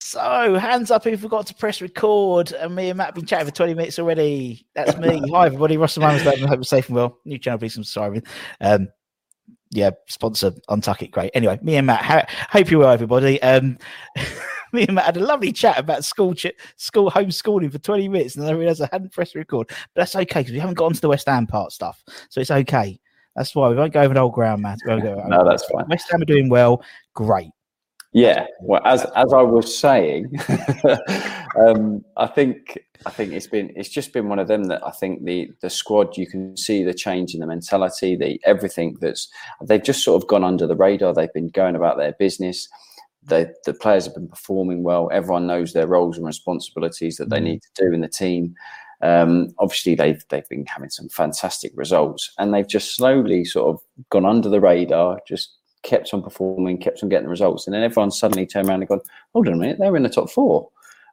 So, hands up who forgot to press record. And me and Matt have been chatting for 20 minutes already. That's me. Hi, everybody. Ross and Mama's I hope you're safe and well. New channel, please subscribe. Um, yeah, sponsor Untuck It. Great. Anyway, me and Matt, ha- hope you're well, everybody. Um, me and Matt had a lovely chat about school ch- school homeschooling for 20 minutes, and then I realised I hadn't pressed record. But that's okay because we haven't got onto the West Ham part stuff. So it's okay. That's why we won't go over the old ground, Matt. We won't go- No, that's fine. West Ham are doing well. Great. Yeah, well, as as I was saying, um, I think I think it's been it's just been one of them that I think the the squad you can see the change in the mentality, the everything that's they've just sort of gone under the radar. They've been going about their business. They, the players have been performing well. Everyone knows their roles and responsibilities that they need to do in the team. Um, obviously, they've they've been having some fantastic results, and they've just slowly sort of gone under the radar, just kept on performing, kept on getting the results, and then everyone suddenly turned around and gone, "Hold on a minute, they were in the top four.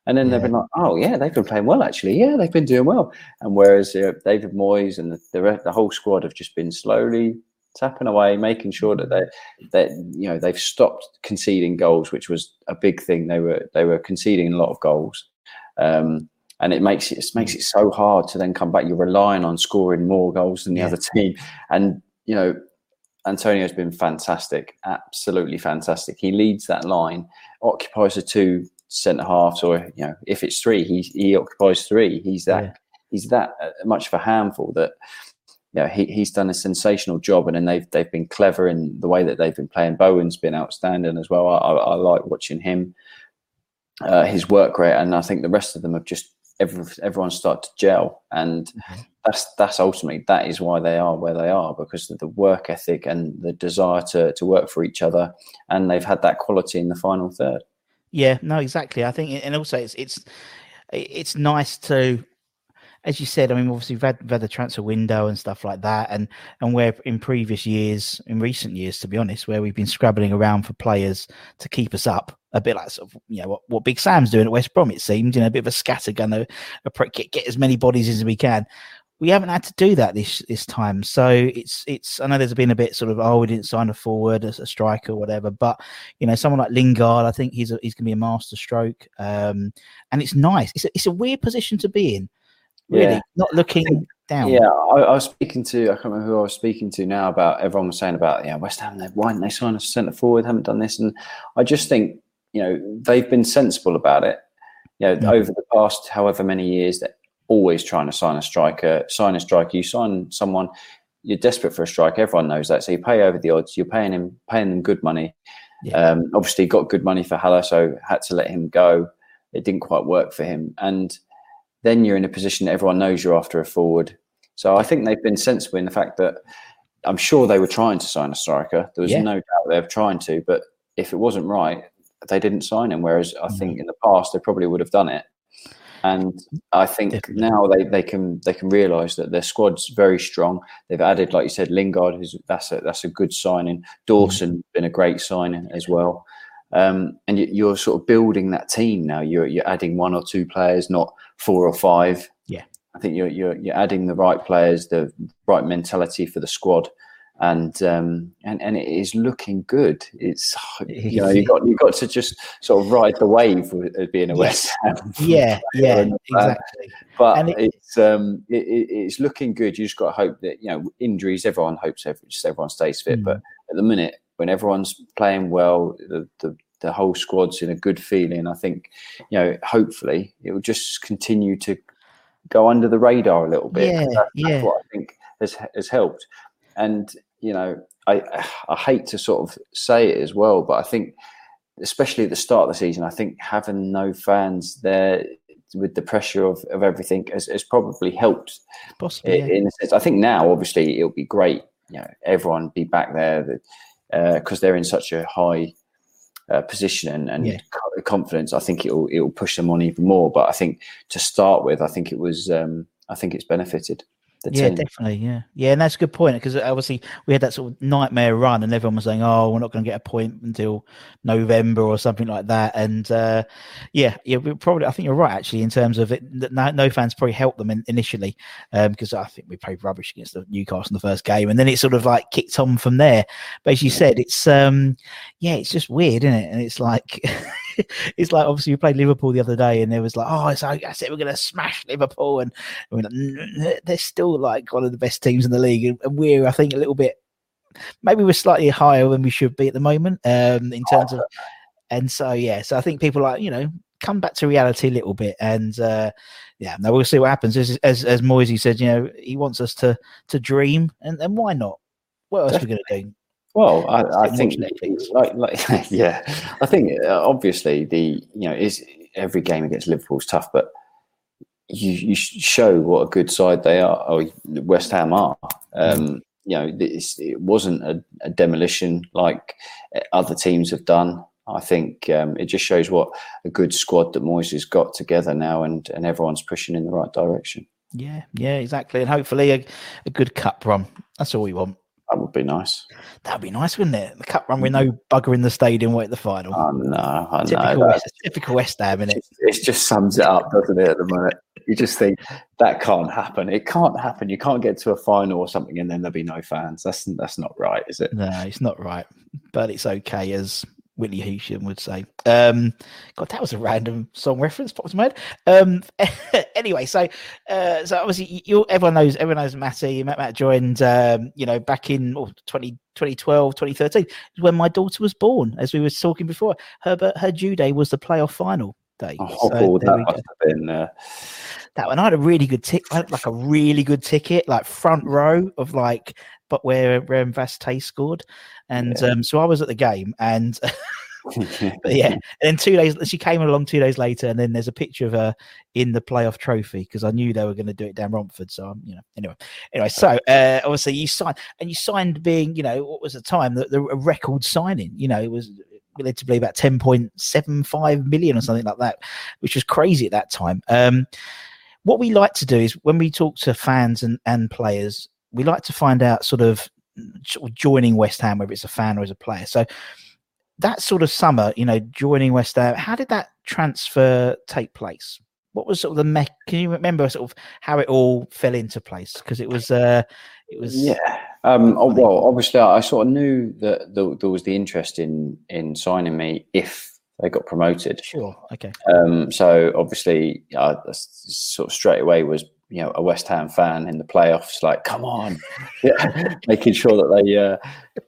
And then they've been like, "Oh yeah, they've been playing well actually. Yeah, they've been doing well." And whereas uh, David Moyes and the, the the whole squad have just been slowly tapping away, making sure that they that you know they've stopped conceding goals, which was a big thing. They were they were conceding a lot of goals. Um, and it makes it, it makes it so hard to then come back. You're relying on scoring more goals than the Yeah. other team, and you know Antonio's been fantastic, absolutely fantastic. He leads that line, occupies the two centre halves, or you know, if it's three, he he occupies three. He's that Yeah. he's that uh, much of a handful that you know, he, he's done a sensational job, and then they've they've been clever in the way that they've been playing. Bowen's been outstanding as well. I, I, I like watching him, uh, his work rate, and I think the rest of them have just every, everyone started to gel, and mm-hmm. that's that's ultimately that is why they are where they are because of the work ethic and the desire to to work for each other, and they've had that quality in the final third. Yeah, no, exactly. I think, and also it's it's it's nice to, as you said. I mean, obviously we've had, we've had the transfer window and stuff like that, and and where in previous years, in recent years, to be honest, where we've been scrabbling around for players to keep us up, a bit like sort of you know what, what Big Sam's doing at West Brom. It seems you know a bit of a scattergun, a, a get get as many bodies as we can. We haven't had to do that this this time, so it's it's. I know there's been a bit sort of oh we didn't sign a forward, a, a striker, whatever, but you know someone like Lingard, I think he's a, he's going to be a master stroke, um, and it's nice. It's a, it's a weird position to be in, really, Yeah. not looking down. Yeah, I, I was speaking to I can't remember who I was speaking to now about everyone was saying about yeah West Ham they why didn't they sign a centre forward haven't done this and I just think you know they've been sensible about it. You know over the past however many years they're always trying to sign a striker, sign a striker. You sign someone, you're desperate for a striker. Everyone knows that, so you pay over the odds. You're paying him paying them good money. Um, obviously, got good money for Haller, so had to let him go. It didn't quite work for him, and then you're in a position that everyone knows you're after a forward. So I think they've been sensible in the fact that I'm sure they were trying to sign a striker. There was Yeah. no doubt they were trying to, but if it wasn't right, they didn't sign him. Whereas I think in the past they probably would have done it. and I think Definitely. now they, they can they can realise that their squad's very strong. They've added, like you said, Lingard, who's that's a that's a good signing. Dawson mm. been a great signing as well. Um, and you, are sort of building that team now. You're you're adding one or two players, not four or five. Yeah, I think you're you're, you're adding the right players, the right mentality for the squad and um, and and it is looking good. It's you know you got you got to just sort of ride the wave of being a West Ham. Yeah, yeah, exactly. But it, it's um it, it's looking good. You just got to hope that you know injuries. Everyone hopes every, just everyone stays fit, mm. but at the minute when everyone's playing well, the, the the whole squad's in a good feeling. I think you know hopefully it will just continue to go under the radar a little bit. Yeah, that's, yeah. That's what I think has has helped. And you know, I I hate to sort of say it as well, but I think, especially at the start of the season, I think having no fans there with the pressure of, of everything has, has probably helped. Possibly, in, a sense. I think now, obviously, it'll be great. You know, everyone be back there because uh, they're in such a high uh, position and, and yeah. confidence. I think it'll it'll push them on even more. But I think to start with, I think it was um, I think it's benefited yeah, definitely. Yeah, yeah, and that's a good point because obviously we had that sort of nightmare run, and everyone was saying, "Oh, we're not going to get a point until November or something like that." And uh, yeah, yeah, we probably. I think you're right actually in terms of it. No, no fans probably helped them in, initially because um, I think we played rubbish against the Newcastle in the first game, and then it sort of like kicked on from there. But as you said, it's um, yeah, it's just weird, isn't it? And it's like. it's like obviously we played Liverpool the other day, and there was like, oh, so I said we're going to smash Liverpool, and we're like, they're still like one of the best teams in the league, and we're I think a little bit, maybe we're slightly higher than we should be at the moment um, in terms of, and so yeah, so I think people like you know come back to reality a little bit, and uh, yeah, now we'll see what happens. As as, as Moisey said, you know, he wants us to to dream, and and why not? What else Definitely. are we going to do? Well, I, I think, like, like, yeah, I think uh, obviously the you know is every game against Liverpool is tough, but you you show what a good side they are, or West Ham are. Um, mm. You know, it wasn't a, a, demolition like uh, other teams have done. I think um, it just shows what a good squad that Moyes has got together now, and and everyone's pushing in the right direction. Yeah, yeah, exactly, and hopefully a, a good cup run. That's all we want. That would be nice. That'd be nice, wouldn't it? The cup run with no bugger in the stadium wait the final. Oh no, I typical know. West, typical West Ham, isn't it? It just sums it up, doesn't it? At the moment, you just think that can't happen. It can't happen. You can't get to a final or something, and then there'll be no fans. That's that's not right, is it? No, it's not right. But it's okay as Whitney Houston would say. Um, God, that was a random song reference popped in my head. Um, anyway, so uh, so obviously you everyone knows everyone knows Matty. Matt, Matt joined um, you know back in oh, 20, 2012, 2013 when my daughter was born. As we were talking before, her her due day was the playoff final day. Oh, so that must have been. Uh... That one, I had a really good ticket, like a really good ticket, like front row of like, but where where Vaz Tê scored, and yeah. um, so I was at the game, and but yeah, and then two days she came along two days later, and then there's a picture of her in the playoff trophy because I knew they were going to do it down Romford. So I'm, you know, anyway, anyway. So uh, obviously you signed, and you signed being, you know, what was the time the, the record signing? You know, it was led to be about 10.75 million or something like that, which was crazy at that time. Um, what we like to do is when we talk to fans and, and players, we like to find out sort of joining West Ham, whether it's a fan or as a player. So that sort of summer, you know, joining West Ham, how did that transfer take place? What was sort of the me- can you remember sort of how it all fell into place? Because it was uh it was yeah. Um, oh, well, obviously, I sort of knew that there, there was the interest in in signing me if they got promoted. Sure. Okay. Um, so obviously, I sort of straight away was you know a West Ham fan in the playoffs, like come on, yeah, making sure that they uh,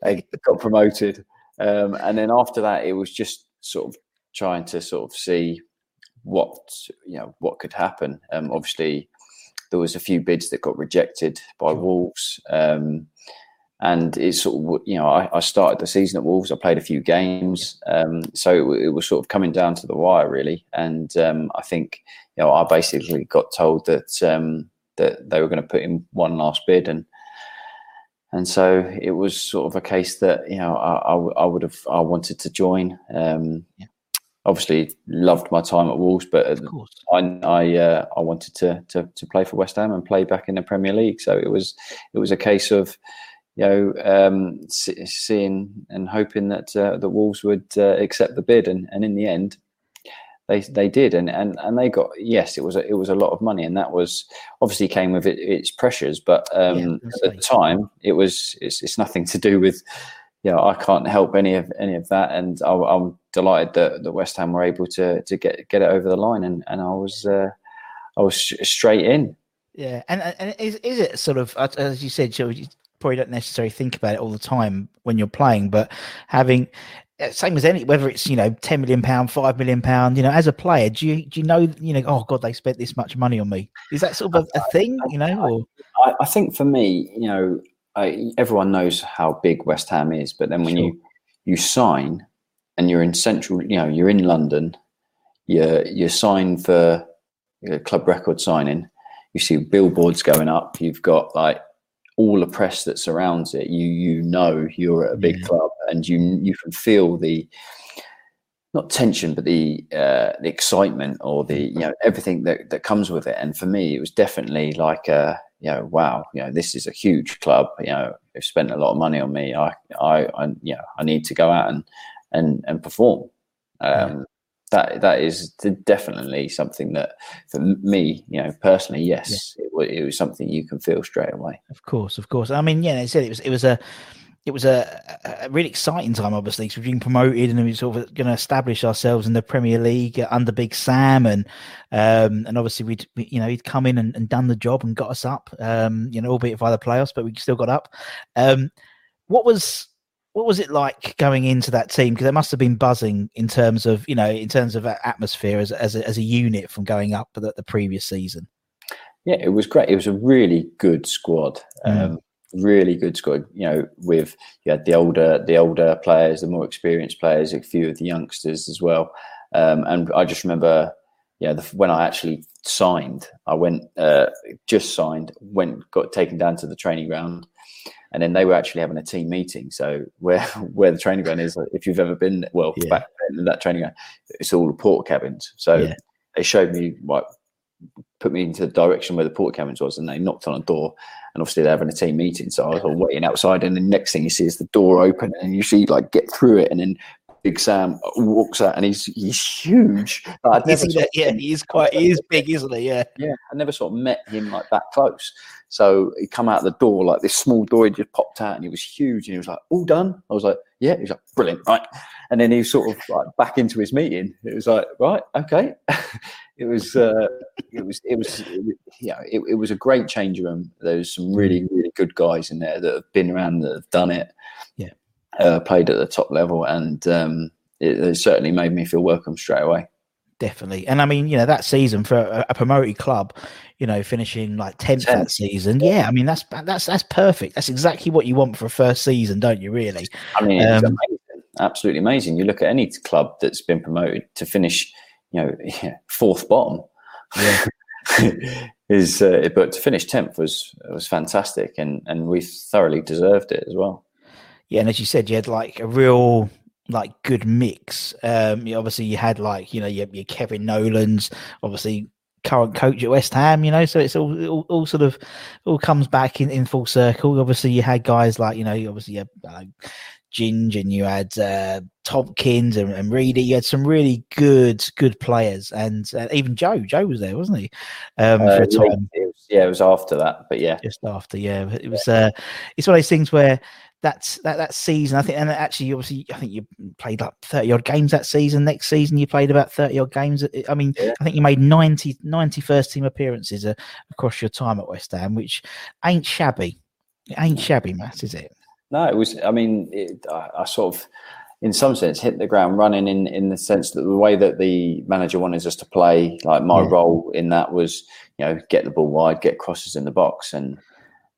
they got promoted. Um, and then after that, it was just sort of trying to sort of see what you know what could happen. Um, obviously, there was a few bids that got rejected by Wolves. Um, and it sort of you know I, I, started the season at Wolves. I played a few games, um, so it, it, was sort of coming down to the wire really. And um, I think you know I basically got told that um, that they were going to put in one last bid, and and so it was sort of a case that you know I, I, I would have I wanted to join. Um, yeah. obviously loved my time at Wolves, but I I, uh, I wanted to, to to play for West Ham and play back in the Premier League. So it was it was a case of you know um, seeing and hoping that uh, the Wolves would uh, accept the bid, and, and in the end. They, they did and, and and they got yes it was a, it was a lot of money and that was obviously came with it, its pressures but um, yeah, at the time it was it's, it's nothing to do with you know, I can't help any of any of that, and I, am delighted that, that West Ham were able to to get get it over the line, and and I was uh, I was straight in. Yeah, and and is is it sort of as you said, you probably don't necessarily think about it all the time when you're playing, but having same as any whether it's you know 10 million pound 5 million pound you know as a player do you do you know you know oh god they spent this much money on me is that sort of a, a thing you know or I, I, think for me you know I, everyone knows how big West Ham is, but then when sure. you you sign and you're in central, you know, you're in London, you're you're signed for a club record signing. You see billboards going up. You've got like all the press that surrounds it. You you know you're at a big yeah. club, and you you can feel the not tension, but the uh, the excitement or the you know everything that that comes with it. And for me, it was definitely like a you know, wow, you know, this is a huge club. You know, they've spent a lot of money on me. I, I, I you know, I need to go out and and and perform. Um, yeah. That that is definitely something that for me, you know, personally, yes, yeah. it, it was something you can feel straight away. Of course, of course. I mean, yeah, I said it was it was a it was a, a, really exciting time, obviously, because we've been promoted and we are sort of going to establish ourselves in the Premier League under Big Sam, and um, and obviously we'd we, you know he'd come in and, and, done the job and got us up, um, you know, albeit via the playoffs, but we still got up. Um, what was what was it like going into that team? Because it must have been buzzing in terms of you know in terms of atmosphere as as a, as a unit from going up the, the previous season. Yeah, it was great. It was a really good squad. Mm. Um, really good squad. You know, with you had the older the older players, the more experienced players, a few of the youngsters as well. Um, and I just remember, yeah, the, when I actually signed, I went uh, just signed, went got taken down to the training ground, and then they were actually having a team meeting. So where where the training ground is, if you've ever been, well, yeah. back in that training ground, it's all the port cabins. So yeah. they showed me what put me into the direction where the port cabins was, and they knocked on a door, and obviously they're having a team meeting. So I was all waiting outside, and the next thing you see is the door open, and you see like get through it, and then Big Sam walks out, and he's he's huge. Like, that, yeah, he's quite he is big, isn't he? Yeah, yeah. I never sort of met him like that close. So he come out the door like this small door. He just popped out, and he was huge, and he was like, "All done." I was like, "Yeah." He was like, "Brilliant, right?" And then he was sort of like back into his meeting. It was like, "Right, okay." it was uh, it was it was yeah it, it was a great change room. There's some really really good guys in there that have been around that have done it. Yeah, uh, played at the top level, and um, it, it, certainly made me feel welcome straight away. Definitely, and I mean you know that season for a, a promoted club, you know finishing like tenth that season. Yeah, I mean that's that's that's perfect. That's exactly what you want for a first season, don't you? Really? I mean, um, absolutely amazing. You look at any club that's been promoted to finish you know, yeah, fourth bottom. Yeah. is uh, but to finish tenth was was fantastic, and and we thoroughly deserved it as well. Yeah, and as you said, you had like a real like good mix. Um, obviously you had like you know your, your Kevin Nolan's obviously current coach at West Ham, you know, so it's all, all, all, sort of all comes back in, in full circle. Obviously, you had guys like you know, obviously, you had, uh, Ginge and you had uh, Tomkins and, and Reedy. You had some really good, good players, and uh, even Joe. Joe was there, wasn't he? Um, uh, yeah, it was, yeah, it was after that, but yeah, just after. Yeah, it was. Uh, it's one of those things where that's that that season. I think, and actually, obviously, I think you played like thirty odd games that season. Next season, you played about thirty odd games. I mean, yeah. I think you made 90, 90 first team appearances uh, across your time at West Ham, which ain't shabby. It ain't shabby, Matt, is it? No, it was. I mean, it, I, I, sort of, in some sense, hit the ground running. In in the sense that the way that the manager wanted us to play, like my yeah. role in that was, you know, get the ball wide, get crosses in the box, and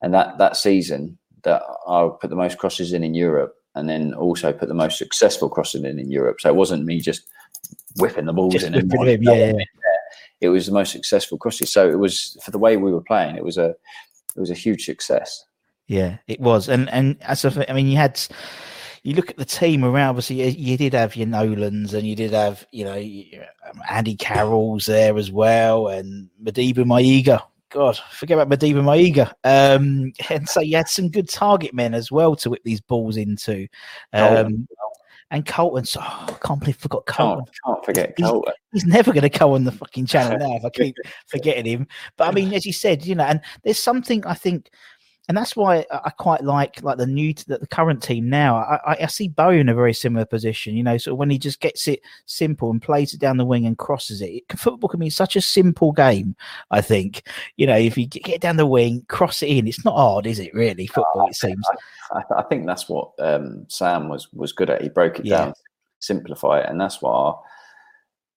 and that that season that I put the most crosses in in Europe, and then also put the most successful crosses in in Europe. So it wasn't me just whipping the balls just in. Him, yeah, yeah. It was the most successful crosses. So it was for the way we were playing. It was a it was a huge success. Yeah, it was, and and as I mean, you had you look at the team around. Obviously, you, you did have your Nolans, and you did have you know Andy Carroll's there as well, and Modibo Maiga. God, forget about Modibo Maiga. Um, and so you had some good target men as well to whip these balls into. Um, and Carlton, so, oh, I can't believe I forgot Carlton. Can't, can't forget he's, Carlton. He's never going to go on the fucking channel now if I keep forgetting him. But I mean, as you said, you know, and there's something I think and that's why I quite like like the new the, the current team now. I, I see Bo in a very similar position. You know, so when he just gets it simple and plays it down the wing and crosses it, it football can be such a simple game. I think you know if you get down the wing, cross it in, it's not hard, is it? Really, football. it seems. I, I, think that's what um, Sam was was good at. He broke it yeah. down, simplify it, and that's what our,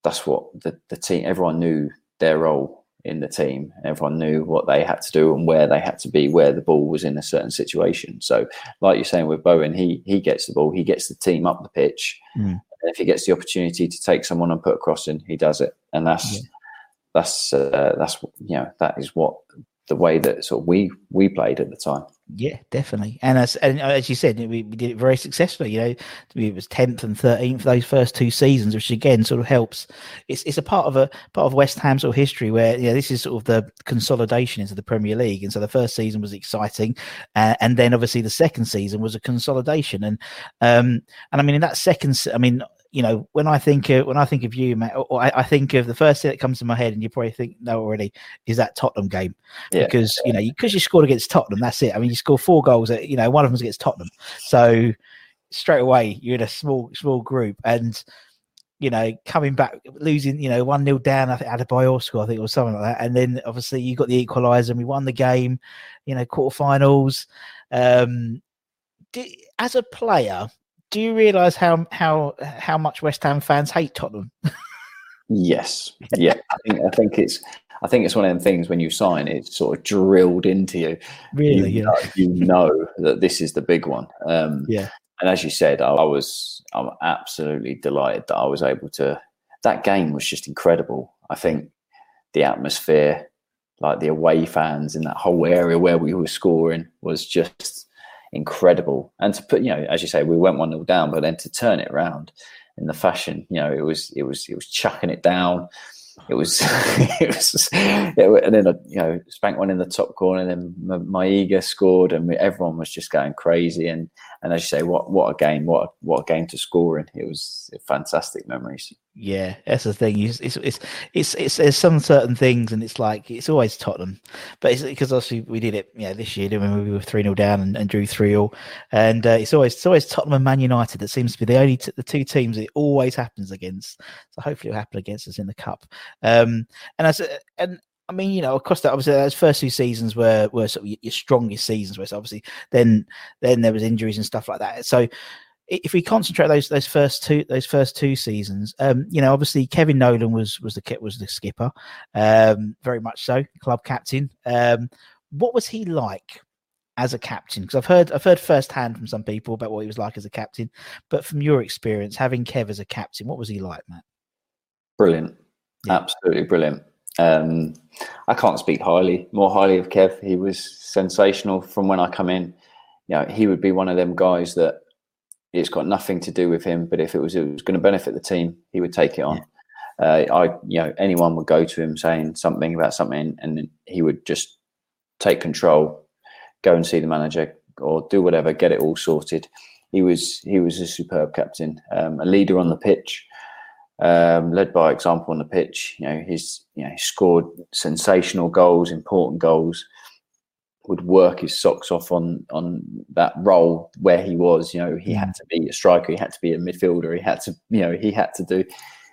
that's what the the team. Everyone knew their role in the team. Everyone knew what they had to do and where they had to be, where the ball was in a certain situation. So, like you're saying with Bowen, he he gets the ball, he gets the team up the pitch. Mm. And if he gets the opportunity to take someone and put a cross in, he does it, and that's yeah. that's uh, that's you know that is what the way that sort of we we played at the time. Yeah, definitely. And as and as you said, we, we did it very successfully. You know, it was tenth and thirteenth those first two seasons, which again sort of helps. It's it's a part of a part of West Ham sort of history where you know this is sort of the consolidation into the Premier League, and so the first season was exciting, uh, and then obviously the second season was a consolidation, and um and I mean in that second, I mean you know, when I think of when I think of you, Matt, or I, I, think of the first thing that comes to my head, and you probably think no already, is that Tottenham game yeah. because you know because you, you scored against Tottenham, that's it. I mean, you score four goals, at, you know, one of them's against Tottenham, so straight away you're in a small small group, and you know, coming back, losing, you know, one nil down, I think Adebayor score, I think, or something like that, and then obviously you got the equaliser, and we won the game, you know, quarterfinals. Um, did, as a player, do you realise how how how much West Ham fans hate Tottenham? yes, yeah. I think I think it's I think it's one of them things when you sign, it's sort of drilled into you. Really, you yeah. Know, you know that this is the big one. Um, yeah. And as you said, I, I was I'm absolutely delighted that I was able to. That game was just incredible. I think the atmosphere, like the away fans in that whole area where we were scoring, was just incredible. And to put, you know, as you say, we went one 0 down, but then to turn it around in the fashion, you know, it was it was it was chucking it down. It was, it was, it, and then you know, spanked one in the top corner, and then Maiga scored, and everyone was just going crazy. And and as you say, what what a game, what what a game to score in. It was fantastic memories. Yeah, that's the thing. It's, it's it's it's it's, there's some certain things, and it's like it's always Tottenham, but it's because obviously we did it, know, this year, when we were three 0 down and, and, drew three all, and uh, it's always it's always Tottenham and Man United that seems to be the only t- the two teams it always happens against. So hopefully it'll happen against us in the cup. Um, and as and I mean, you know, across that, obviously, those first two seasons were were sort of your, strongest seasons. Where obviously, then then there was injuries and stuff like that. So, if we concentrate those those first two those first two seasons, um, you know, obviously Kevin Nolan was was the was the skipper, um, very much so, club captain. Um, what was he like as a captain? Because I've heard I've heard firsthand from some people about what he was like as a captain, but from your experience having Kev as a captain, what was he like, Matt? Brilliant, yeah. absolutely brilliant. Um, I can't speak highly, more highly of Kev. He was sensational from when I come in. You know, he would be one of them guys that it's got nothing to do with him, but if it was it was going to benefit the team, he would take it on. Yeah. Uh, I, you know, anyone would go to him saying something about something, and he would just take control, go and see the manager, or do whatever, get it all sorted. He was he was a superb captain, um, a leader on the pitch um, led by example on the pitch. You know, he's you know he scored sensational goals, important goals. Would work his socks off on on that role where he was. You know, he had to be a striker, he had to be a midfielder, he had to you know he had to do,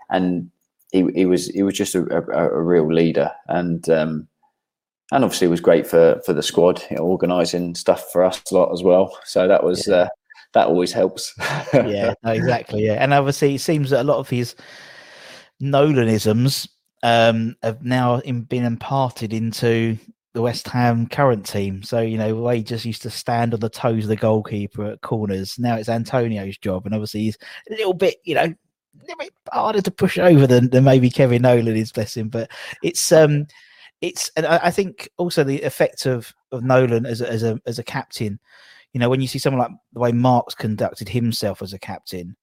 and he, he was he was just a, a, a real leader and. Um, and obviously, it was great for for the squad, you know, organising stuff for us a lot as well. So that was yeah. uh, that always helps. yeah, exactly. Yeah, and obviously, it seems that a lot of his Nolanisms um, have now in, been imparted into the West Ham current team. So you know, he just used to stand on the toes of the goalkeeper at corners. Now it's Antonio's job, and obviously he's a little bit, you know, a little bit harder to push over than, than maybe Kevin Nolan is. Bless him, but it's um, it's and I, I think also the effect of of Nolan as a, as a as a captain you know, when you see someone like the way Mark's conducted himself as a captain,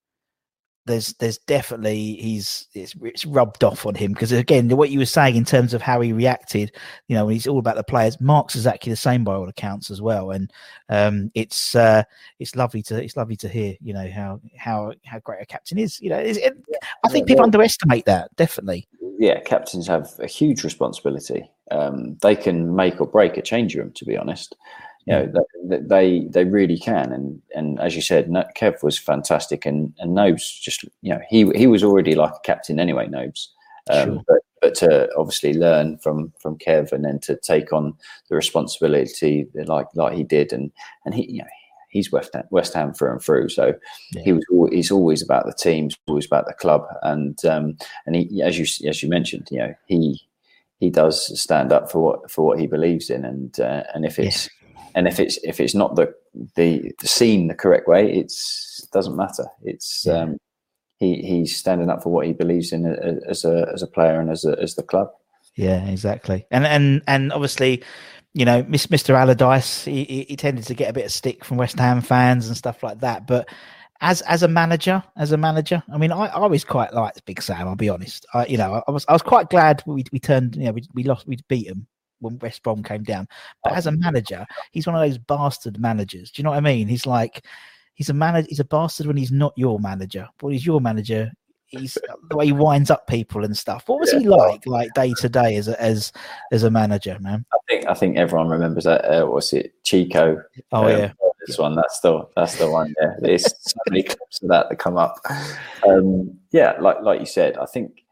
there's there's definitely he's it's, it's rubbed off on him. Because again what you were saying in terms of how he reacted you know he's all about the players. Mark's exactly the same by all accounts as well. And um it's uh it's lovely to it's lovely to hear you know how how how great a captain is you know it, i think people underestimate that definitely. Yeah captains have a huge responsibility. Um they can make or break a change room to be honest you know they, they they really can. And and as you said kev was fantastic. And and nobes just you know he he was already like a captain anyway nobes. Um, sure. but but to obviously learn from from kev and then to take on the responsibility like like he did. And and he you know he's West Ham, West Ham through and through. So yeah. he was he's always about the team, always about the club, and um, and he, as you as you mentioned, you know he he does stand up for what for what he believes in, and uh, and if it's and if it's if it's not the the, the seen the correct way, it's doesn't matter. It's yeah. um, he he's standing up for what he believes in as a as a player and as a, as the club. Yeah, exactly. And and and obviously, you know, Mr. Allardyce, he, he tended to get a bit of stick from West Ham fans and stuff like that. But as as a manager, as a manager, I mean, I, I always quite liked Big Sam. I'll be honest. I, you know, I was I was quite glad we we turned. You know, we, we lost, we beat him when West Brom came down. But as a manager, he's one of those bastard managers. Do you know what I mean? He's like he's a manager. He's a bastard when he's not your manager, but he's your manager. He's the way he winds up people and stuff. What was yeah. he like, like day to day as a, as as a manager, man? I think I think everyone remembers that. Uh, was it, Chico? Oh um, yeah, this one. That's the that's the one. Yeah, there's so many clips of that that come up. Um, yeah, like like you said, I think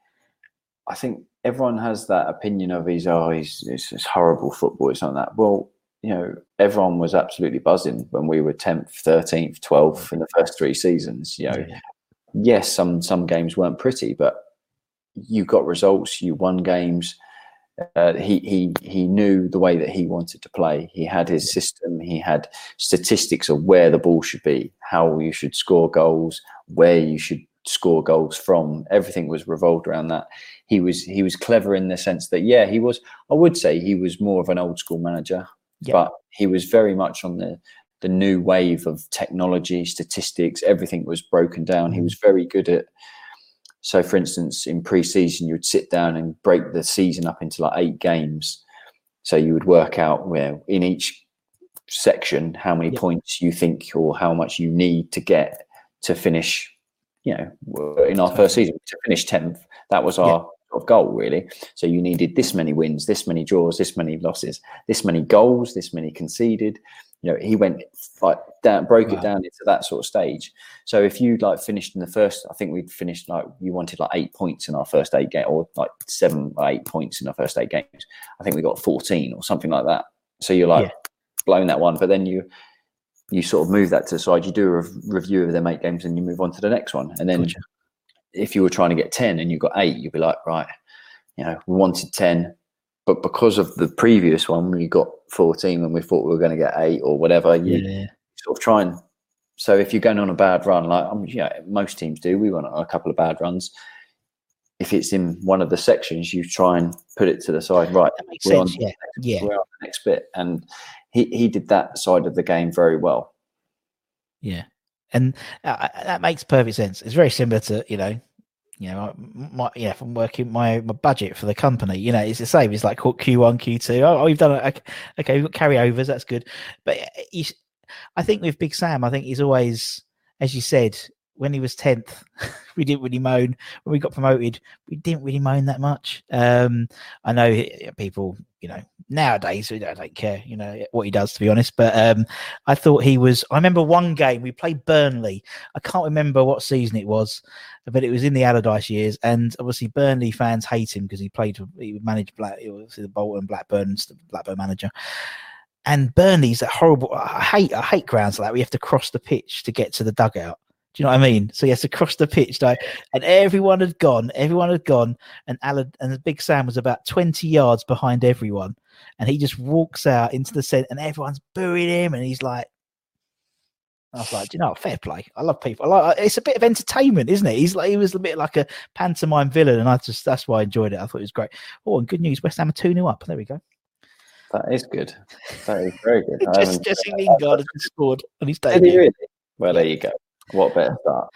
I think everyone has that opinion of he's oh he's it's, it's horrible football. It's not that. Well, you know, everyone was absolutely buzzing when we were tenth, thirteenth, twelfth in the first three seasons. You know, yeah. yes, some some games weren't pretty, but you got results. You won games. Uh, he he he knew the way that he wanted to play. He had his system. He had statistics of where the ball should be, how you should score goals, where you should score goals from. Everything was revolved around that. He was he was clever in the sense that yeah, he was. I would say he was more of an old school manager, yeah. but he was very much on the the new wave of technology, statistics. Everything was broken down. He mm. was very good at. So, for instance, in pre-season, you would sit down and break the season up into like eight games. So you would work out where in each section how many points you think or how much you need to get to finish you know, in our first season to finish tenth. That was our yeah. goal, really. So you needed this many wins, this many draws, this many losses, this many goals, this many conceded. You know, he went like down, broke wow. it down into that sort of stage. So if you like finished in the first, I think we'd finished like you wanted like eight points in our first eight game, or like seven or eight points in our first eight games. I think we got fourteen or something like that. So you're like yeah. blowing that one, but then you you sort of move that to the side. You do a re- review of them eight games, and you move on to the next one. And then, gotcha. If you were trying to get ten and you got eight, you'd be like, right, you know, we wanted ten, but because of the previous one, we got fourteen, and we thought we were going to get eight or whatever. You yeah. sort of try and. So if you're going on a bad run, like um, yeah, most teams do, we went on a couple of bad runs. If it's in one of the sections, you try and put it to the side. Right, that makes sense. yeah, yeah. We're on the next bit, and he he did that side of the game very well. Yeah, and uh, that makes perfect sense. It's very similar to you know, you know, my yeah, from working my my budget for the company. You know, it's the same. It's like Q one, Q two. Oh, we've done it. Okay, we've got carryovers. That's good. But uh, I think with Big Sam, I think he's always, as you said, when he was 10th, we didn't really moan. When we got promoted, we didn't really moan that much. Um, I know people, you know, nowadays, I don't care, you know, what he does, to be honest. But um, I thought he was. I remember one game we played Burnley. I can't remember what season it was, but it was in the Allardyce years. And obviously, Burnley fans hate him because he played, he managed Black, he was the Bolton Blackburn, Blackburn manager. And Burnley's that horrible. I hate, I hate grounds like that. We have to cross the pitch to get to the dugout do you know what I mean? So he has to cross the pitch, though, and everyone had gone. Everyone had gone, and Alan and the Big Sam was about twenty yards behind everyone, and he just walks out into the centre, and everyone's booing him, and he's like, I was like, do you know, fair play. I love people. I like, it's a bit of entertainment, isn't it? He's like, he was a bit like a pantomime villain, and I just that's why I enjoyed it. I thought it was great. Oh, and good news, West Ham are two 0 up. There we go. That is good. That is very good. Jesse, Jesse Lingard has scored on his Did he debut. really? Well, there you go. What better start?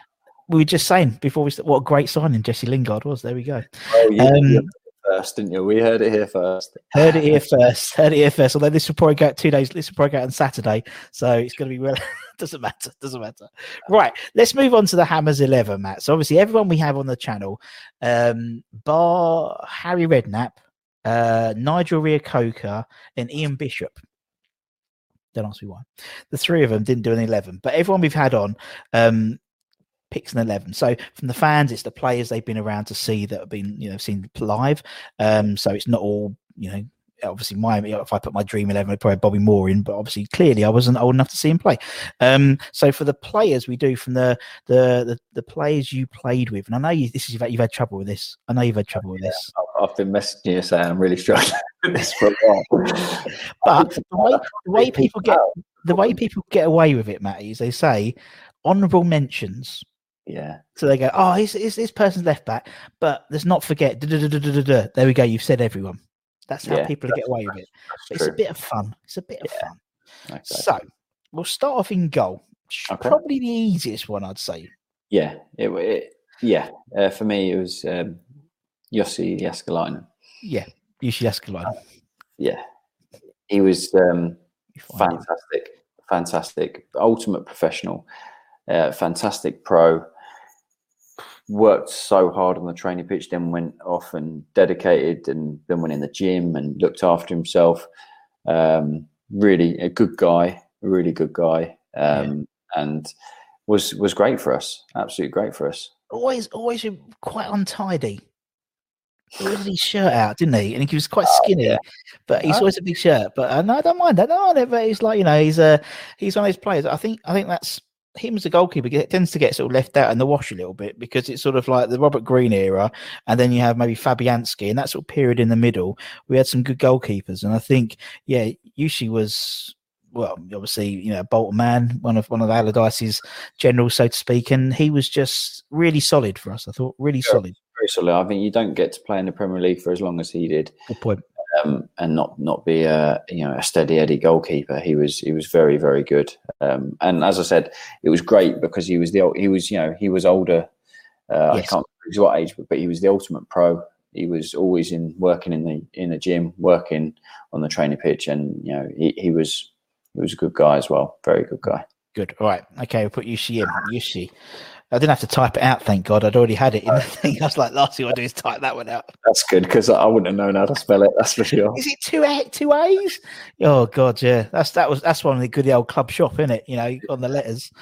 We were just saying before we st- what a great signing Jesse Lingard was. There we go. Oh, you, Um, first, didn't you? We heard it here first. Heard it here first. Heard it here first. Although this will probably go out two days. This will probably go out on Saturday, so it's going to be well. doesn't matter. Doesn't matter. Right. Let's move on to the Hammers Eleven, Matt. So obviously, everyone we have on the channel, um, bar Harry Redknapp, uh, Nigel Coker, and Ian Bishop. Don't ask me why. The three of them didn't do an eleven, but everyone we've had on um, picks an 11 so from the fans it's the players they've been around to see that have been you know seen live um so it's not all you know obviously my if i put my dream 11 i'd probably have bobby moore in but obviously clearly i wasn't old enough to see him play um so for the players we do from the the the, the players you played with and i know you, this is you've had, you've had trouble with this i know you've had trouble with this I've- I've been messaging you saying I'm really struggling with this for a while. but the way, the way people get the way people get away with it matty is they say honorable mentions Yeah. So they go, oh, he's, he's, this person's left back, but let's not forget. duh, duh, duh, duh, duh, duh, duh." There we go. You've said everyone. That's how Yeah, people get away with it. That's It's a bit of fun. It's a bit of fun. Okay. So we'll start off in goal. Okay. Probably the easiest one, I'd say. Yeah, it, it yeah. Uh, for me, it was um, Jussi Jääskeläinen. Yeah, Jussi Jääskeläinen. Yeah, he was um, fantastic, fantastic, ultimate professional, uh, fantastic pro. Worked so hard on the training pitch, then went off and dedicated, and then went in the gym and looked after himself. Um, really a good guy, really good guy, um, and was was great for us. Absolutely great for us. Always, always quite untidy. He had his shirt out, didn't he? And he was quite skinny, but he's Oh. always a big shirt. But uh, no, I don't mind that. No, no, but he's like you know, he's a he's one of those players. I think I think that's him as a goalkeeper get, tends to get sort of left out in the wash a little bit because it's sort of like the Robert Green era, and then you have maybe Fabianski and that sort of period in the middle. We had some good goalkeepers, and I think yeah, Jussi was. Well, obviously, you know, Bolton man, one of one of Allardyce's generals, so to speak, and he was just really solid for us. I thought really solid. Very solid. I think you don't get to play in the Premier League for as long as he did. Good point. Um, and not not be a you know a steady Eddie goalkeeper. He was he was very very good. Um, and as I said, it was great because he was the he was you know he was older. Uh, I can't remember what age, but, but he was the ultimate pro. He was always in working in the in the gym, working on the training pitch, and you know he, he was he was a good guy as well. Very good guy. Good. All right. Okay, we'll put Jussi in. Jussi. I didn't have to type it out, thank God. I'd already had it in the thing. I was like, last thing I do is type that one out. That's good because I wouldn't have known how to spell it. That's for sure. Is it two A two A's? Oh God, yeah. That's that was that's one of the good old club shop, isn't it? You know, on the letters,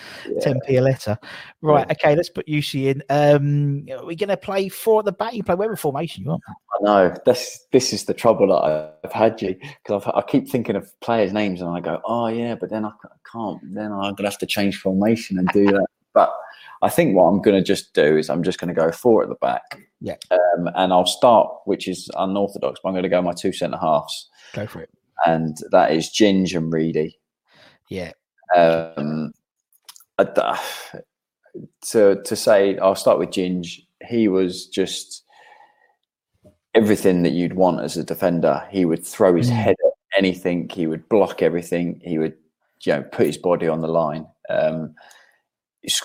ten p a letter. Right. Okay, let's put Jussi in. Um, are we gonna play four at the back? You play whatever formation you want. I know this. This is the trouble that I've had you because I keep thinking of players' names and I go, oh yeah, but then I can't. Then I'm gonna have to change formation and do that. But I think what I'm gonna just do is I'm just gonna go four at the back. Yeah. Um, and I'll start, which is unorthodox, but I'm going to go my two centre halves, Go for it. and that is Ginge and Reedy. Yeah. Um, I to to say, I'll start with Ginge. He was just everything that you'd want as a defender. He would throw his Mm. head at anything. He would block everything. He would, you know, put his body on the line. Um,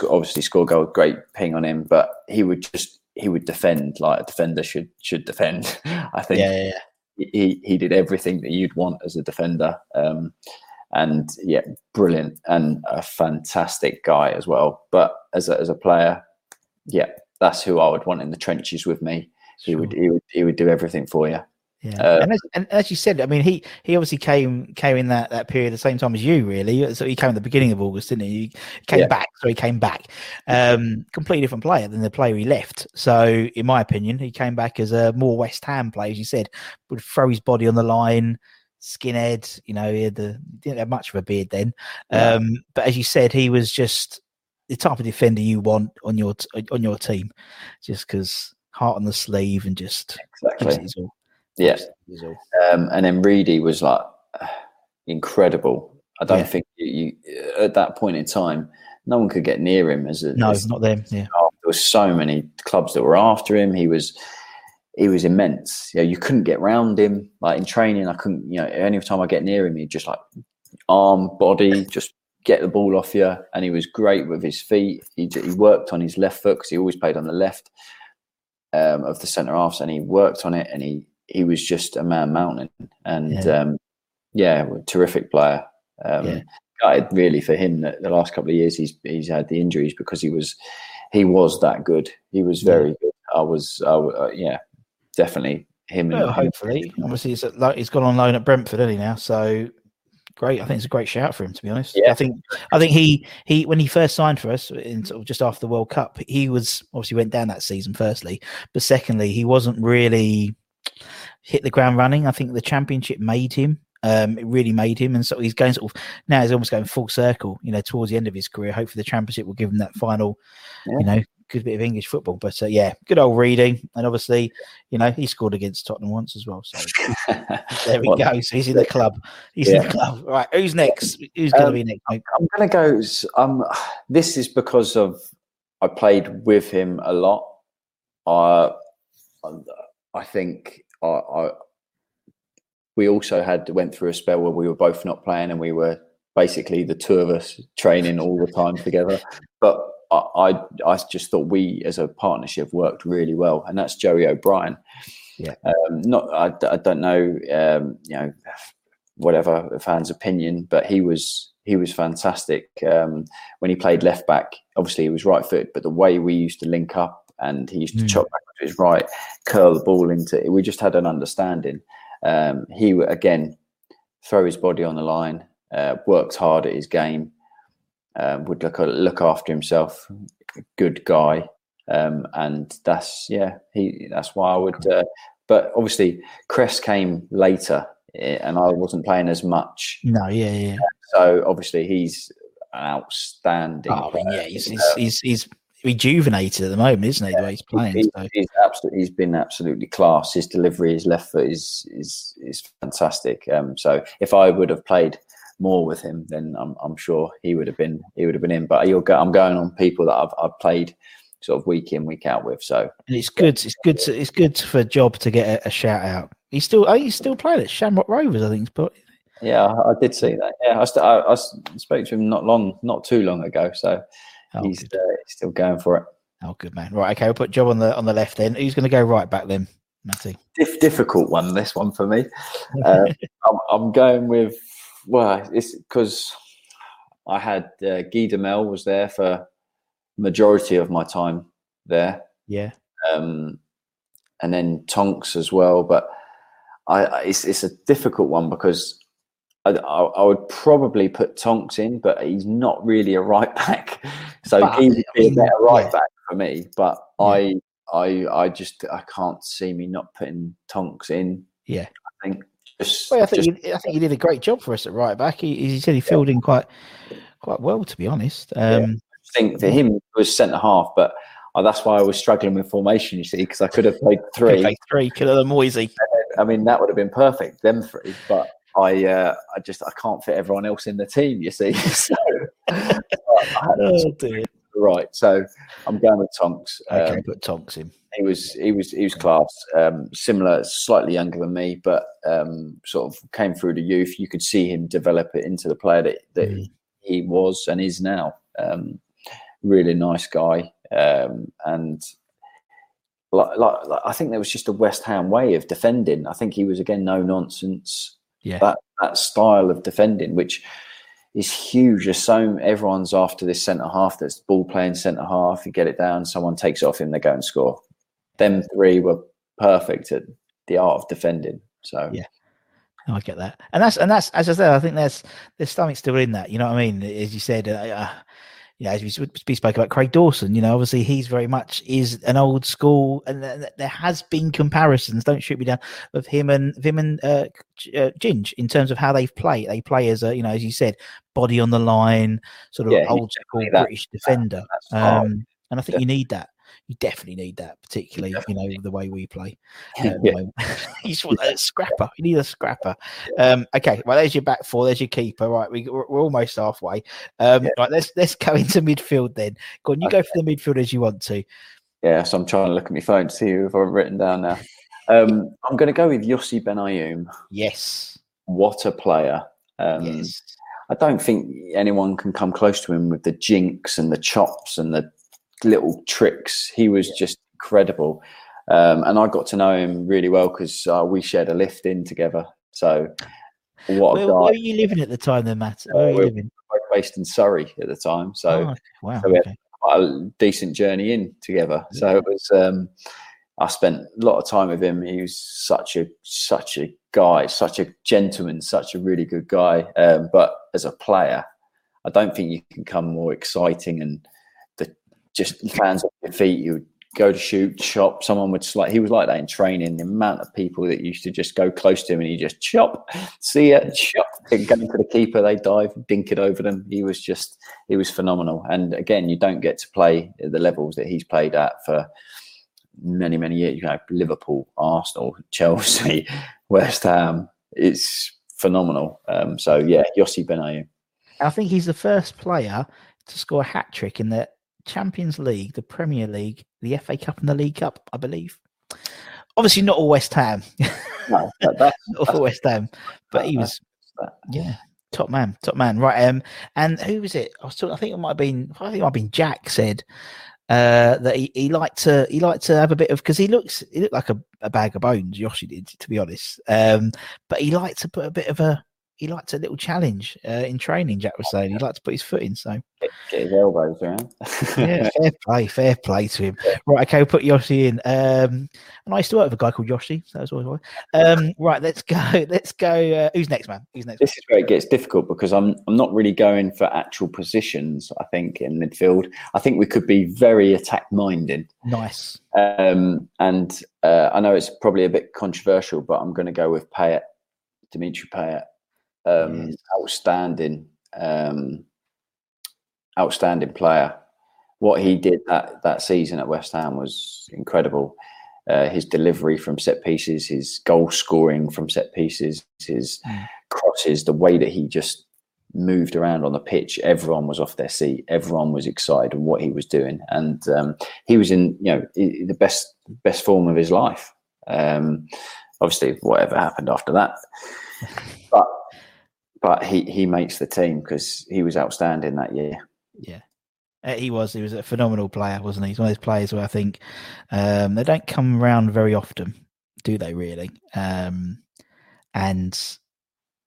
obviously score goal, great ping on him, but he would just he would defend like a defender should should defend. I think Yeah, yeah, yeah. he he did everything that you'd want as a defender. Um, and yeah, brilliant and a fantastic guy as well. But as a, as a player, yeah, that's who I would want in the trenches with me. He would he would he would do everything for you. Yeah, Uh, and, as, and as you said, I mean, he he obviously came came in that that period at the same time as you, really. So he came at the beginning of August, didn't he? He came Yeah. back, so he came back. Um, completely different player than the player he left. So, in my opinion, he came back as a more West Ham player, as you said, would throw his body on the line, skinhead. You know, he had the didn't have much of a beard then. Yeah. Um, but as you said, he was just the type of defender you want on your on your team, just because heart on the sleeve and just Exactly. Yeah. Gives it his all. Um, and then Reedy was like incredible. I don't Yeah. think you, you at that point in time, no one could get near him as a No, as- not them. Yeah. there were so many clubs that were after him. He was he was immense. You know, you couldn't get round him. Like in training, I couldn't. You know, any time I get near him, he just like arm, body, just get the ball off you. And he was great with his feet. He he worked on his left foot because he always played on the left um, of the centre halves, and he worked on it. And he he was just a man mountain. And Yeah. um, yeah, terrific player. Um, Yeah. gutted really for him that the last couple of years he's he's had the injuries because he was he was that good. He was very good. I was, I, uh, yeah, definitely him. Well, and hopefully, obviously, he's, at, he's gone on loan at Brentford, isn't he now? So great. I think it's a great shout for him, to be honest. Yeah. I think I think he he when he first signed for us in sort of just after the World Cup, he was obviously went down that season. Firstly, but secondly, he wasn't really hit the ground running. I think the Championship made him. Um, it really made him, and so he's going sort of now. He's almost going full circle, you know, towards the end of his career. Hopefully, the Championship will give him that final, Yeah. you know, good bit of English football. But uh, yeah, good old reading, and obviously, you know, he scored against Tottenham once as well. So there we Well, go. So he's in the club. He's in the club. Right. Who's next? Who's going to Um, be next? mate? I'm gonna go. Um, this is because of I played with him a lot. I, I think I, I we also had went through a spell where we were both not playing and we were basically the two of us training all the time together. But I, I, I just thought we as a partnership worked really well, and that's Joey O'Brien. Yeah. Um, not I, I don't know, um, you know, whatever the fans' opinion, but he was he was fantastic um, when he played left back. Obviously, he was right foot, but the way we used to link up and he used to Mm. chop back to his right, curl the ball into. We just had an understanding. Um, he again throw his body on the line, uh, worked hard at his game, um, would look look after himself. Good guy, um, and that's yeah. He that's why I would. Uh, but obviously, Cress came later, eh, and I wasn't playing as much. No, yeah, yeah. So obviously, he's an outstanding. Oh, yeah, he's, he's, he's, he's rejuvenated at the moment, isn't he? The way he's playing. He- So. he's absolutely he's been absolutely class. His delivery, his left foot is is is fantastic. Um, so if I would have played more with him, then I'm I'm sure he would have been he would have been in. But you're go, I'm going on people that I've I've played sort of week in week out with. So And it's good. It's good. To, it's good for Job to get a, a shout out. He's still. Oh, he's still playing at Shamrock Rovers. I think. he's put- yeah, I, I did see that. Yeah, I, st- I, I spoke to him not long, not too long ago. So Oh, he's uh, still going for it. Oh, good man. Right. Okay. We'll put Job on the on the left. Then who's going to go right back then, Matty? Dif- difficult one. This one for me. Uh, I'm, I'm going with well, it's because I had uh, Guy Demel was there for majority of my time there, Yeah. um, and then Tonks as well. But I, I it's it's a difficult one because. I, I, would probably put Tonks in, but he's not really a right back. So But, he would be a better right yeah. back for me. But I, I, I just I can't see me not putting Tonks in. Yeah. I think just, Well, I think just he, I think he did a great job for us at right back. He, he said he filled in quite quite well, to be honest. Um, I think for him it was centre half, but uh, that's why I was struggling with formation. You see, because I could have played three. Three, three, kill them Moisey. I mean, that would have been perfect, them three. But I, uh, I just I can't fit everyone else in the team. You see, so, I Oh dear. right. So I'm going with Tonks. Okay, Um, put Tonks in. he was he was he was class. Um, similar, slightly younger than me, but um, sort of came through the youth. You could see him develop it into the player that, that Mm. he was and is now. Um, really nice guy, um, and like, like, like I think there was just a West Ham way of defending. I think he was again no nonsense. Yeah. That that style of defending, which is huge. There's so everyone's after this centre half that's ball playing centre half. You get it down, someone takes it off him, they go and score. Them three were perfect at the art of defending. So Yeah. I get that, and that's and that's as I said. I think there's there's something still in that. You know what I mean? As you said, uh, uh, you know, as we, we spoke about Craig Dawson. You know, obviously he's very much is an old school, and th- th- there has been comparisons. Don't shoot me down of him and him and uh, uh, Ginge in terms of how they play. They play as a you know, as you said, body on the line, sort of Yeah, old school that. British defender. hard. Um, and I think you need that. You definitely need that, particularly you know the way we play. The Yeah. you just want a scrapper. You need a scrapper. Um, okay, well, there's your back four. There's your keeper. Right, we, we're, we're almost halfway. Um, Yeah. Right, let's let's go into midfield then. Go on, you go for the midfield as you want to. yeah, so I'm trying to look at my phone to see who I've written down now. Um, I'm going to go with Yossi Benayoun. Yes. What a player. Um, Yes. I don't think anyone can come close to him with the jinx and the chops and the little tricks. He was just incredible. Um, and I got to know him really well because uh, we shared a lift in together. So, what Where, a where were you living at the time, then, Matt? Where were you living? based in Surrey at the time. So, Oh, wow. so we had okay. quite a decent journey in together. So it was. Um, I spent a lot of time with him. He was such a such a guy, such a gentleman, such a really good guy. Um, but as a player, I don't think you can come more exciting and just fans off your feet. You would go to shoot, chop. Someone would like he was like that in training. The amount of people that used to just go close to him and he just chop, see it, chop, and go to the keeper. They dive, dink it over them. He was just he was phenomenal. And again, you don't get to play at the levels that he's played at for many many years. You know, Liverpool, Arsenal, Chelsea, West Ham. It's phenomenal. Um, so yeah, Yossi Benayoun. I think he's the first player to score a hat trick in the Champions League, the Premier League, the FA Cup, and the League Cup, I believe. Obviously, not all West Ham, No, that's, not all West Ham, but he was, yeah, top man, top man. Right. Um, and who was it? I was talking, I think it might have been, I think it might have been Jack said uh that he, he liked to he liked to have a bit of because he looks he looked like a, a bag of bones Yossi did to be honest um but he liked to put a bit of a he liked a little challenge uh, in training jack was saying he liked to put his foot in so get, his elbows around. yeah, fair play, fair play to him. Right, okay, we'll put Yossi in. Um, and I used to work with a guy called Yoshi, so that's always um, right. Let's go. Let's go. Uh, who's next, man? Who's next? this is where it gets difficult because I'm I'm not really going for actual positions. I think in midfield, I think we could be very attack minded. Nice. Um, and uh, I know it's probably a bit controversial, but I'm going to go with Payet, Dimitri Payet. Um, Yes. Outstanding, um, outstanding player. What he did that that season at West Ham was incredible. Uh, his delivery from set pieces, his goal scoring from set pieces, his Mm. crosses, the way that he just moved around on the pitch, everyone was off their seat. Everyone was excited on what he was doing, and um, he was in you know the best best form of his life. Um, obviously, whatever happened after that, but but he he makes the team because he was outstanding that year. Yeah. Uh, he was. He was a phenomenal player, wasn't he? He's one of those players where I think um, they don't come around very often, do they? Really? Um, and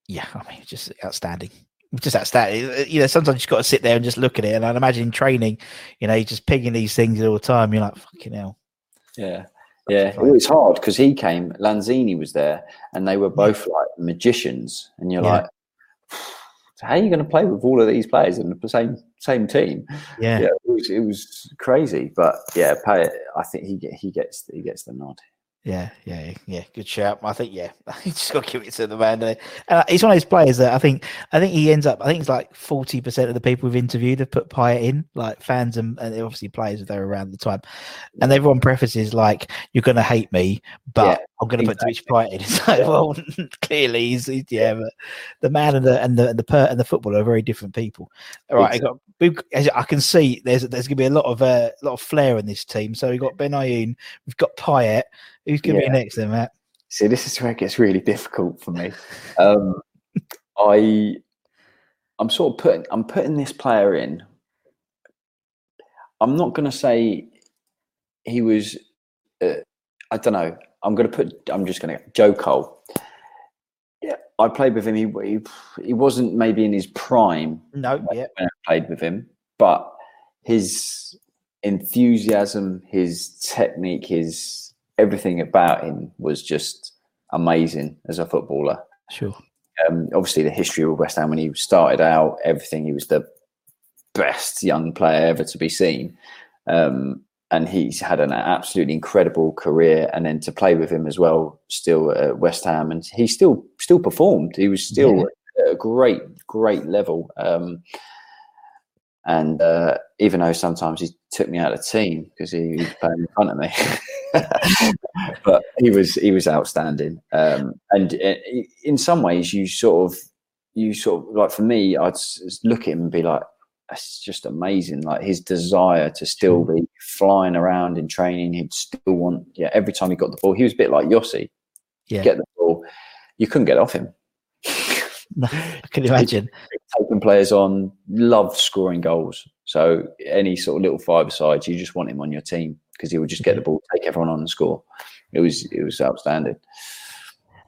yeah, I mean, just outstanding. Just outstanding. Uh, You know, sometimes you just got to sit there and just look at it. And I'd imagine in training, you know, you're just picking these things all the time. You're like, fucking hell. Yeah. Yeah, it was hard because he came, Lanzini was there, and they were both like magicians. And you're Yeah. like, how are you going to play with all of these players in the same same team? Yeah. yeah it, was, it was crazy. But yeah, Payet, I think he get, he gets he gets the nod. Yeah, yeah, yeah. Good shout. I think yeah, you just got to give it to the man. And uh, he's one of those players that I think I think he ends up. I think it's like forty percent of the people we've interviewed have put Payet in, like fans and, and obviously players that they're around the time. And everyone prefaces like, "You're going to hate me, but I'm going to put Dimitri Payet in." So, well, clearly he's, he's yeah, but the man and the and the and the per, and the footballer are very different people. All right, I got. As I can see, there's there's going to be a lot of uh, lot of flair in this team. So we've got Benayoun, we've got Pyatt. Who's going to Yeah. be next then, Matt? See, this is where it gets really difficult for me. Um, I, I'm sort of putting, I'm putting this player in. I'm not going to say he was. Uh, I don't know. I'm going to put. I'm just going to Joe Cole. Yeah, I played with him. He, he he wasn't maybe in his prime No, yeah, when I played with him, but his enthusiasm, his technique, his everything about him was just amazing as a footballer. sure. Um, obviously, the history of West Ham when he started out, everything he was the best young player ever to be seen, um, and he's had an absolutely incredible career. And then to play with him as well, still at West Ham, and he still still performed. He was still at a great great level. Um, and uh, even though sometimes he took me out of the team because he was playing in front of me, but he was he was outstanding. Um, and uh, in some ways, you sort of you sort of like for me, I'd look at him and be like, that's just amazing. Like his desire to still be flying around in training, he'd still want. Yeah, every time he got the ball, he was a bit like Yossi. Yeah. Get the ball, you couldn't get off him. I can imagine. Taking players on, loved scoring goals. So any sort of little five sides, you just want him on your team because he would just get the mm-hmm. ball, take everyone on and score. It was it was outstanding.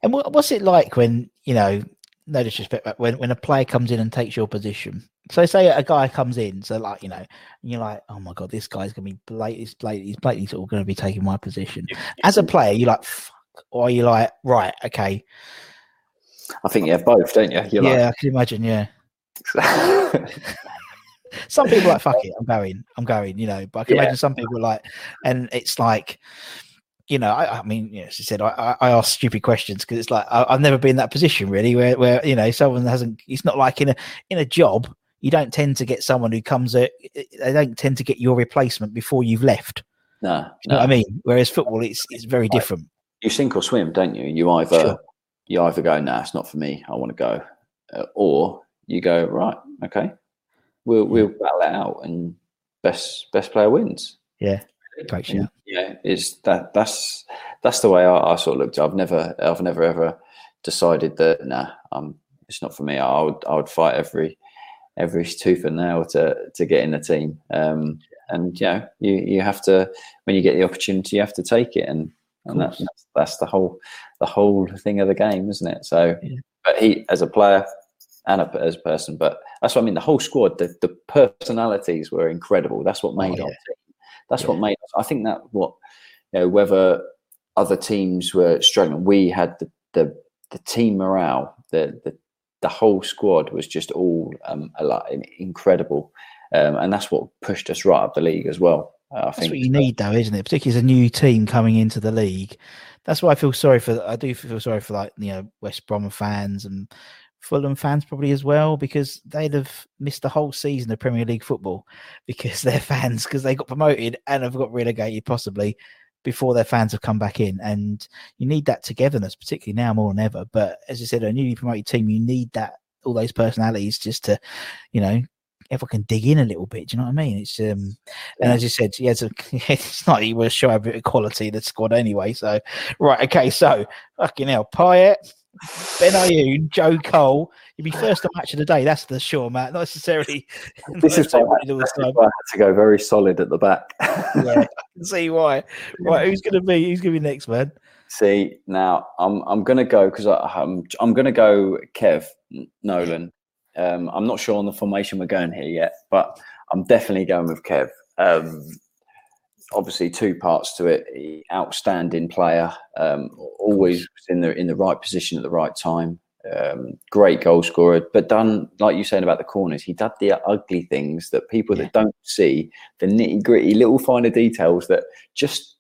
And what, what's it like when you know? No disrespect, but when when a player comes in and takes your position. So say a guy comes in, so like you know, and you're like, oh my god, this guy's gonna be blatant. He's blatantly, he's blatantly sort of going to be taking my position. As a player, you're like, fuck, or are you like, right, okay, I think you have both, don't you? You're yeah, I can imagine, yeah. some people are like fuck it, I'm going, I'm going, you know. But I can Yeah. imagine some people are like, and it's like, you know, I, I mean, you as I said, I, I, ask stupid questions because it's like I, I've never been in that position really, where where you know someone hasn't. It's not like in a in a job, you don't tend to get someone who comes. A, they don't tend to get your replacement before you've left. no, you know no. what I mean? Whereas football, it's it's very different. you sink or swim, don't you? You either Sure. you either go, nah, it's not for me. I want to go, uh, or you go, right, okay, we'll we'll battle it out, and best best player wins. Yeah, great. Yeah, it's that that's that's the way I, I sort of looked. I've never I've never ever decided that nah, um, it's not for me. I would I would fight every every tooth and nail to to get in the team. Um, and you know, you you have to when you get the opportunity, you have to take it, and and that's that's, that's the whole the whole thing of the game, isn't it? So, but he as a player and a, as a person, but that's what I mean. The whole squad, the, the personalities were incredible. That's what made Oh, yeah. our team. That's what made us. I think that what you know, whether other teams were struggling, we had the the, the team morale, the, the the whole squad was just all um, a lot incredible, um, and that's what pushed us right up the league as well. Uh, I That's think what you need, though, isn't it? Particularly as a new team coming into the league. That's why I feel sorry for. I do feel sorry for like you know West Brom fans and Fulham fans probably as well because they'd have missed the whole season of Premier League football because their fans because they got promoted and have got relegated possibly before their fans have come back in. And you need that togetherness, particularly now more than ever. But as I said, a newly promoted team, you need that all those personalities just to, you know, everyone can dig in a little bit. Do you know what I mean? It's um, and as you said, yeah, it's, a, it's not he was shy a bit of quality the squad anyway. So right, okay, so fucking hell, Payet, Benayoun, Joe Cole. You'd be first on match of the day. That's the sure, Matt. Not necessarily. this is why, necessarily this why I had to go very solid at the back. yeah, I can see why. Right, who's gonna be? Who's gonna be next, man? See now, I'm I'm gonna go because I'm I'm gonna go Kev Nolan. Um, I'm not sure on the formation we're going here yet, but I'm definitely going with Kev. Um, obviously, two parts to it: outstanding player, um, always in the in the right position at the right time. Um, great goal scorer, but done like you saying about the corners. He did the ugly things that people that don't see the nitty gritty little finer details that just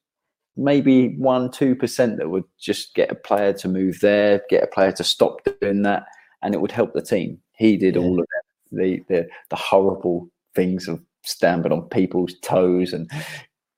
maybe one two percent that would just get a player to move there, get a player to stop doing that, and it would help the team. He did all of that, the the the horrible things of stamping on people's toes and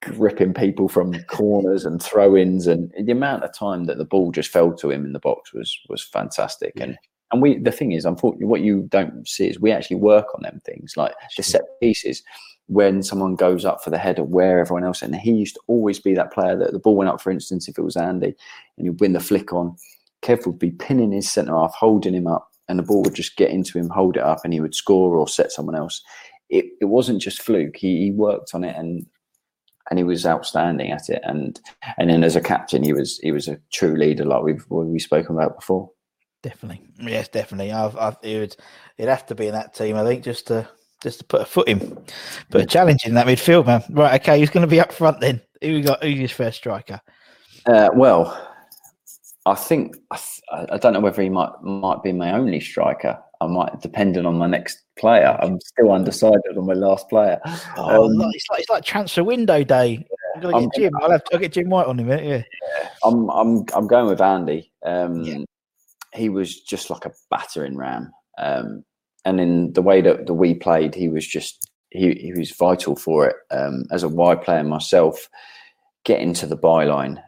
gripping people from corners and throw-ins, and the amount of time that the ball just fell to him in the box was was fantastic. And and we the thing is, unfortunately, what you don't see is we actually work on them things like the set pieces. When someone goes up for the header where everyone else and he used to always be that player that the ball went up for instance if it was Andy and he'd win the flick on Kev would be pinning his centre half holding him up and the ball would just get into him hold it up and he would score or set someone else. It, it wasn't just fluke. He, he worked on it and and he was outstanding at it and and then as a captain he was he was a true leader like we've we've spoken about before Definitely, yes, definitely. I've, I've it would it'd have to be in that team, I think, just to just to put a foot in, put a challenge in that midfield, man. Right, okay, who's going to be up front then? Who we got? Who's your first striker? Uh, well, I think I, I don't know whether he might might be my only striker. I might, depending on my next player. I'm still undecided on my last player. Oh, Um, it's like it's like transfer window day. I'm gonna I'm- get Jim. I'll have to I'll get Jim White on him. eh? Yeah, I'm I'm I'm going with Andy. Um, He was just like a battering ram, um, and in the way that, that we played, he was just he he was vital for it. Um, as a wide player myself, getting to the byline,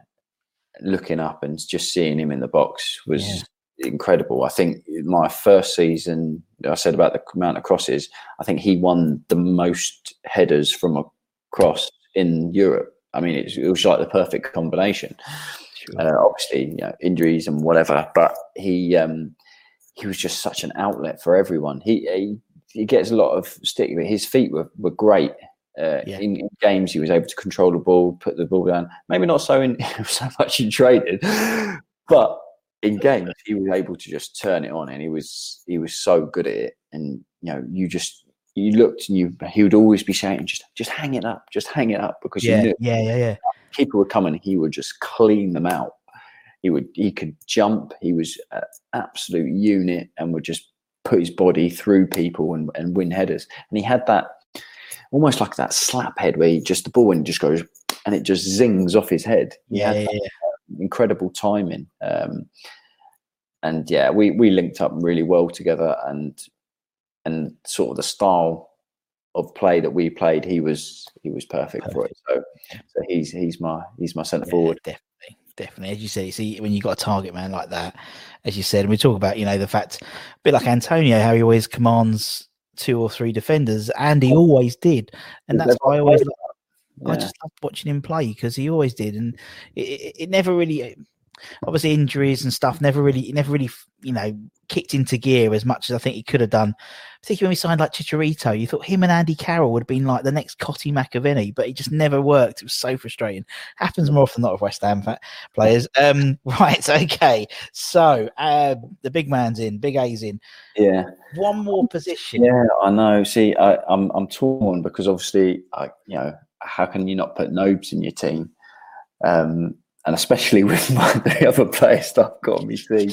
looking up and just seeing him in the box was incredible. I think my first season I said about the amount of crosses. I think he won the most headers from a cross in Europe. I mean, it was, it was like the perfect combination. Sure. Uh, obviously, you know, injuries and whatever, but he um, he was just such an outlet for everyone. He he, he gets a lot of stick, but his feet were, were great. Uh, yeah. in, in, games, he was able to control the ball, put the ball down. Maybe not so in so much in training, but in games, he was able to just turn it on, and he was he was so good at it. And you know, you just you looked and you he would always be saying, just just hang it up, just hang it up, because yeah, you knew yeah, yeah, yeah. People would come and he would just clean them out. He would he could jump. He was an absolute unit and would just put his body through people and, and win headers. And he had that almost like that slap head where he just the ball and just goes and it just zings off his head. He yeah, yeah, yeah. incredible timing. Um, and yeah, we we linked up really well together, and and sort of the style of play that we played, he was he was perfect, perfect. for it. So, so he's he's my he's my centre yeah, forward. Definitely, definitely. As you say, see when you got a target man like that, as you said, and we talk about you know the fact, a bit like Antonio, how he always commands two or three defenders, and he always did, and that's why I always. Yeah. I just loved watching him play because he always did, and it, it, it never really obviously injuries and stuff never really never really you know kicked into gear as much as I think he could have done. Particularly when we signed like Chicharito, you thought him and Andy Carroll would have been like the next Cottee McAvennie, but it just never worked. It was so frustrating. Happens more often than not with West Ham players. Um, right, okay. So uh, the big man's in, big A's in. Yeah. One more position. Yeah, I know. See, I, I'm I'm torn because obviously, I you know, how can you not put Nobes in your team? Um, and especially with my, the other players that I've got me team.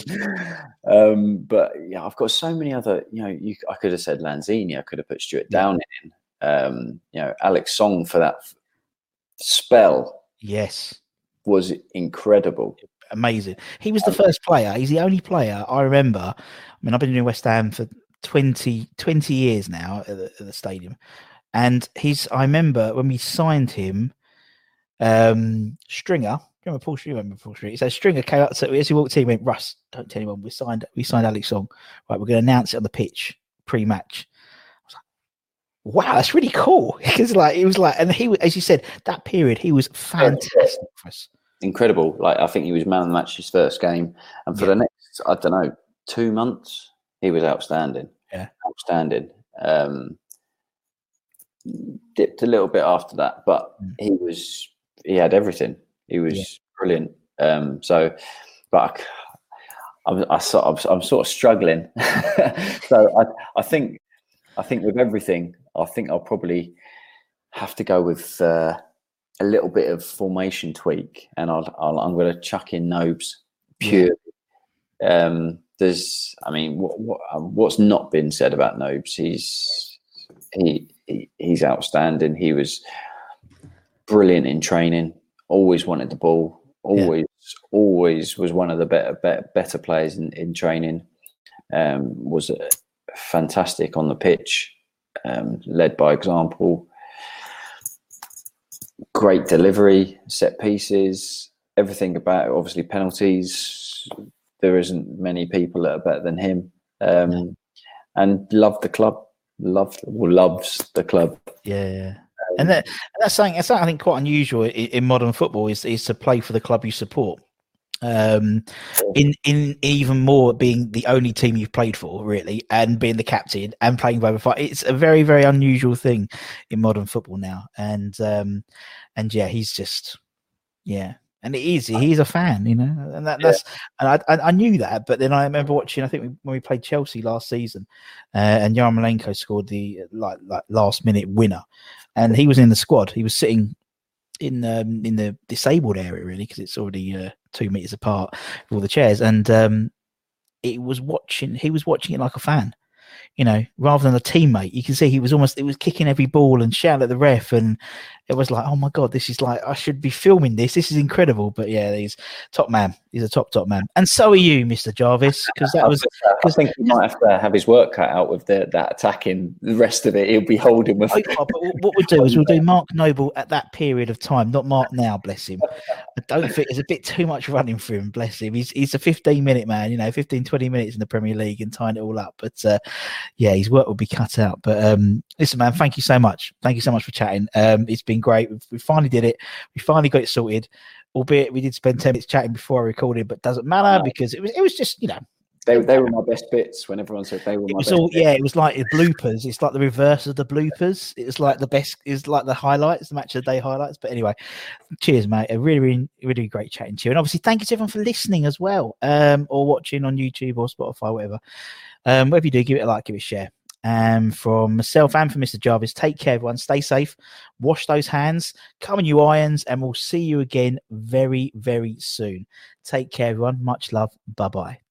Um, but yeah, I've got so many other. You know, you, I could have said Lanzini. I could have put Stuart Downing in. Um, you know, Alex Song for that spell. Yes, was incredible. Amazing. He was the first player. He's the only player I remember. I mean, I've been in West Ham for 20, 20 years now at the, at the stadium, and he's. I remember when we signed him, um, Stringer remember Paul Street? Remember Paul Street? He said Stringer came up to as he walked in, he went, Russ, don't tell anyone. We signed we signed Alex Song. Right, we're gonna announce it on the pitch pre-match. I was like, wow, that's really cool. Because like it was like and he as you said, that period he was fantastic for us. Incredible. Like I think he was man of the match his first game. And for yeah. the next, I don't know, two months, he was outstanding. Yeah. Outstanding. Um dipped a little bit after that, but mm. he was he had everything. He was yeah. brilliant. Um, so, but I, I, I sort of, I'm sort of struggling. so I, I think, I think with everything, I think I'll probably have to go with uh, a little bit of formation tweak, and I'll, i am going to chuck in Nobes pure. Yeah. Um, there's, I mean, what, what, what's not been said about Nobes? He's he, he he's outstanding. He was brilliant in training always wanted the ball, always, yeah. always was one of the better, better, better players in, in training. Um, was uh, fantastic on the pitch, um, led by example. Great delivery, set pieces, everything about it. Obviously, penalties. There isn't many people that are better than him. Um, and loved the club. Loved or loves the club. Yeah, yeah and that, that's something that's something I think quite unusual in, in, modern football is is to play for the club you support. Um, in in even more being the only team you've played for, really, and being the captain and playing by the fight, it's a very very unusual thing in modern football now. And um, and yeah, he's just yeah, and it is he's a fan, you know, and that, yeah. that's and I, I, I knew that, but then I remember watching. I think we, when we played Chelsea last season, uh, and Yarmolenko scored the like like last minute winner, and he was in the squad. He was sitting in um, in the disabled area really because it's already uh, two meters apart with all the chairs, and um, it was watching. He was watching it like a fan, you know, rather than a teammate. You can see he was almost it was kicking every ball and shouting at the ref, and it was like, oh my god, this is like I should be filming this. This is incredible. But yeah, he's top man. He's a top top man, and so are you, Mister Jarvis, because that was. I think he might have to have his work cut out with the, that attacking. The rest of it, he'll be holding with. Oh, but what we'll do is we'll do Mark Noble at that period of time, not Mark now. Bless him. I don't think there's a bit too much running for him. Bless him. He's he's a 15 minute man. You know, 15 20 minutes in the Premier League and tying it all up. But uh, yeah, his work will be cut out. But um, listen, man, thank you so much. Thank you so much for chatting. Um, it's been great. We've, we finally did it. We finally got it sorted. Albeit we did spend 10 minutes chatting before I recorded, but doesn't matter because it was it was just, you know, they, they were my best bits when everyone said they were it my was all bits. yeah it was like the bloopers it's like the reverse of the bloopers it's like the best is like the highlights the match of the day highlights but anyway cheers mate a really really really great chatting to you and obviously thank you to everyone for listening as well um or watching on youtube or spotify whatever um whatever you do give it a like give it a share um, from myself and from Mr. Jarvis, take care, everyone. Stay safe. Wash those hands. Come on, you irons, and we'll see you again very, very soon. Take care, everyone. Much love. Bye bye.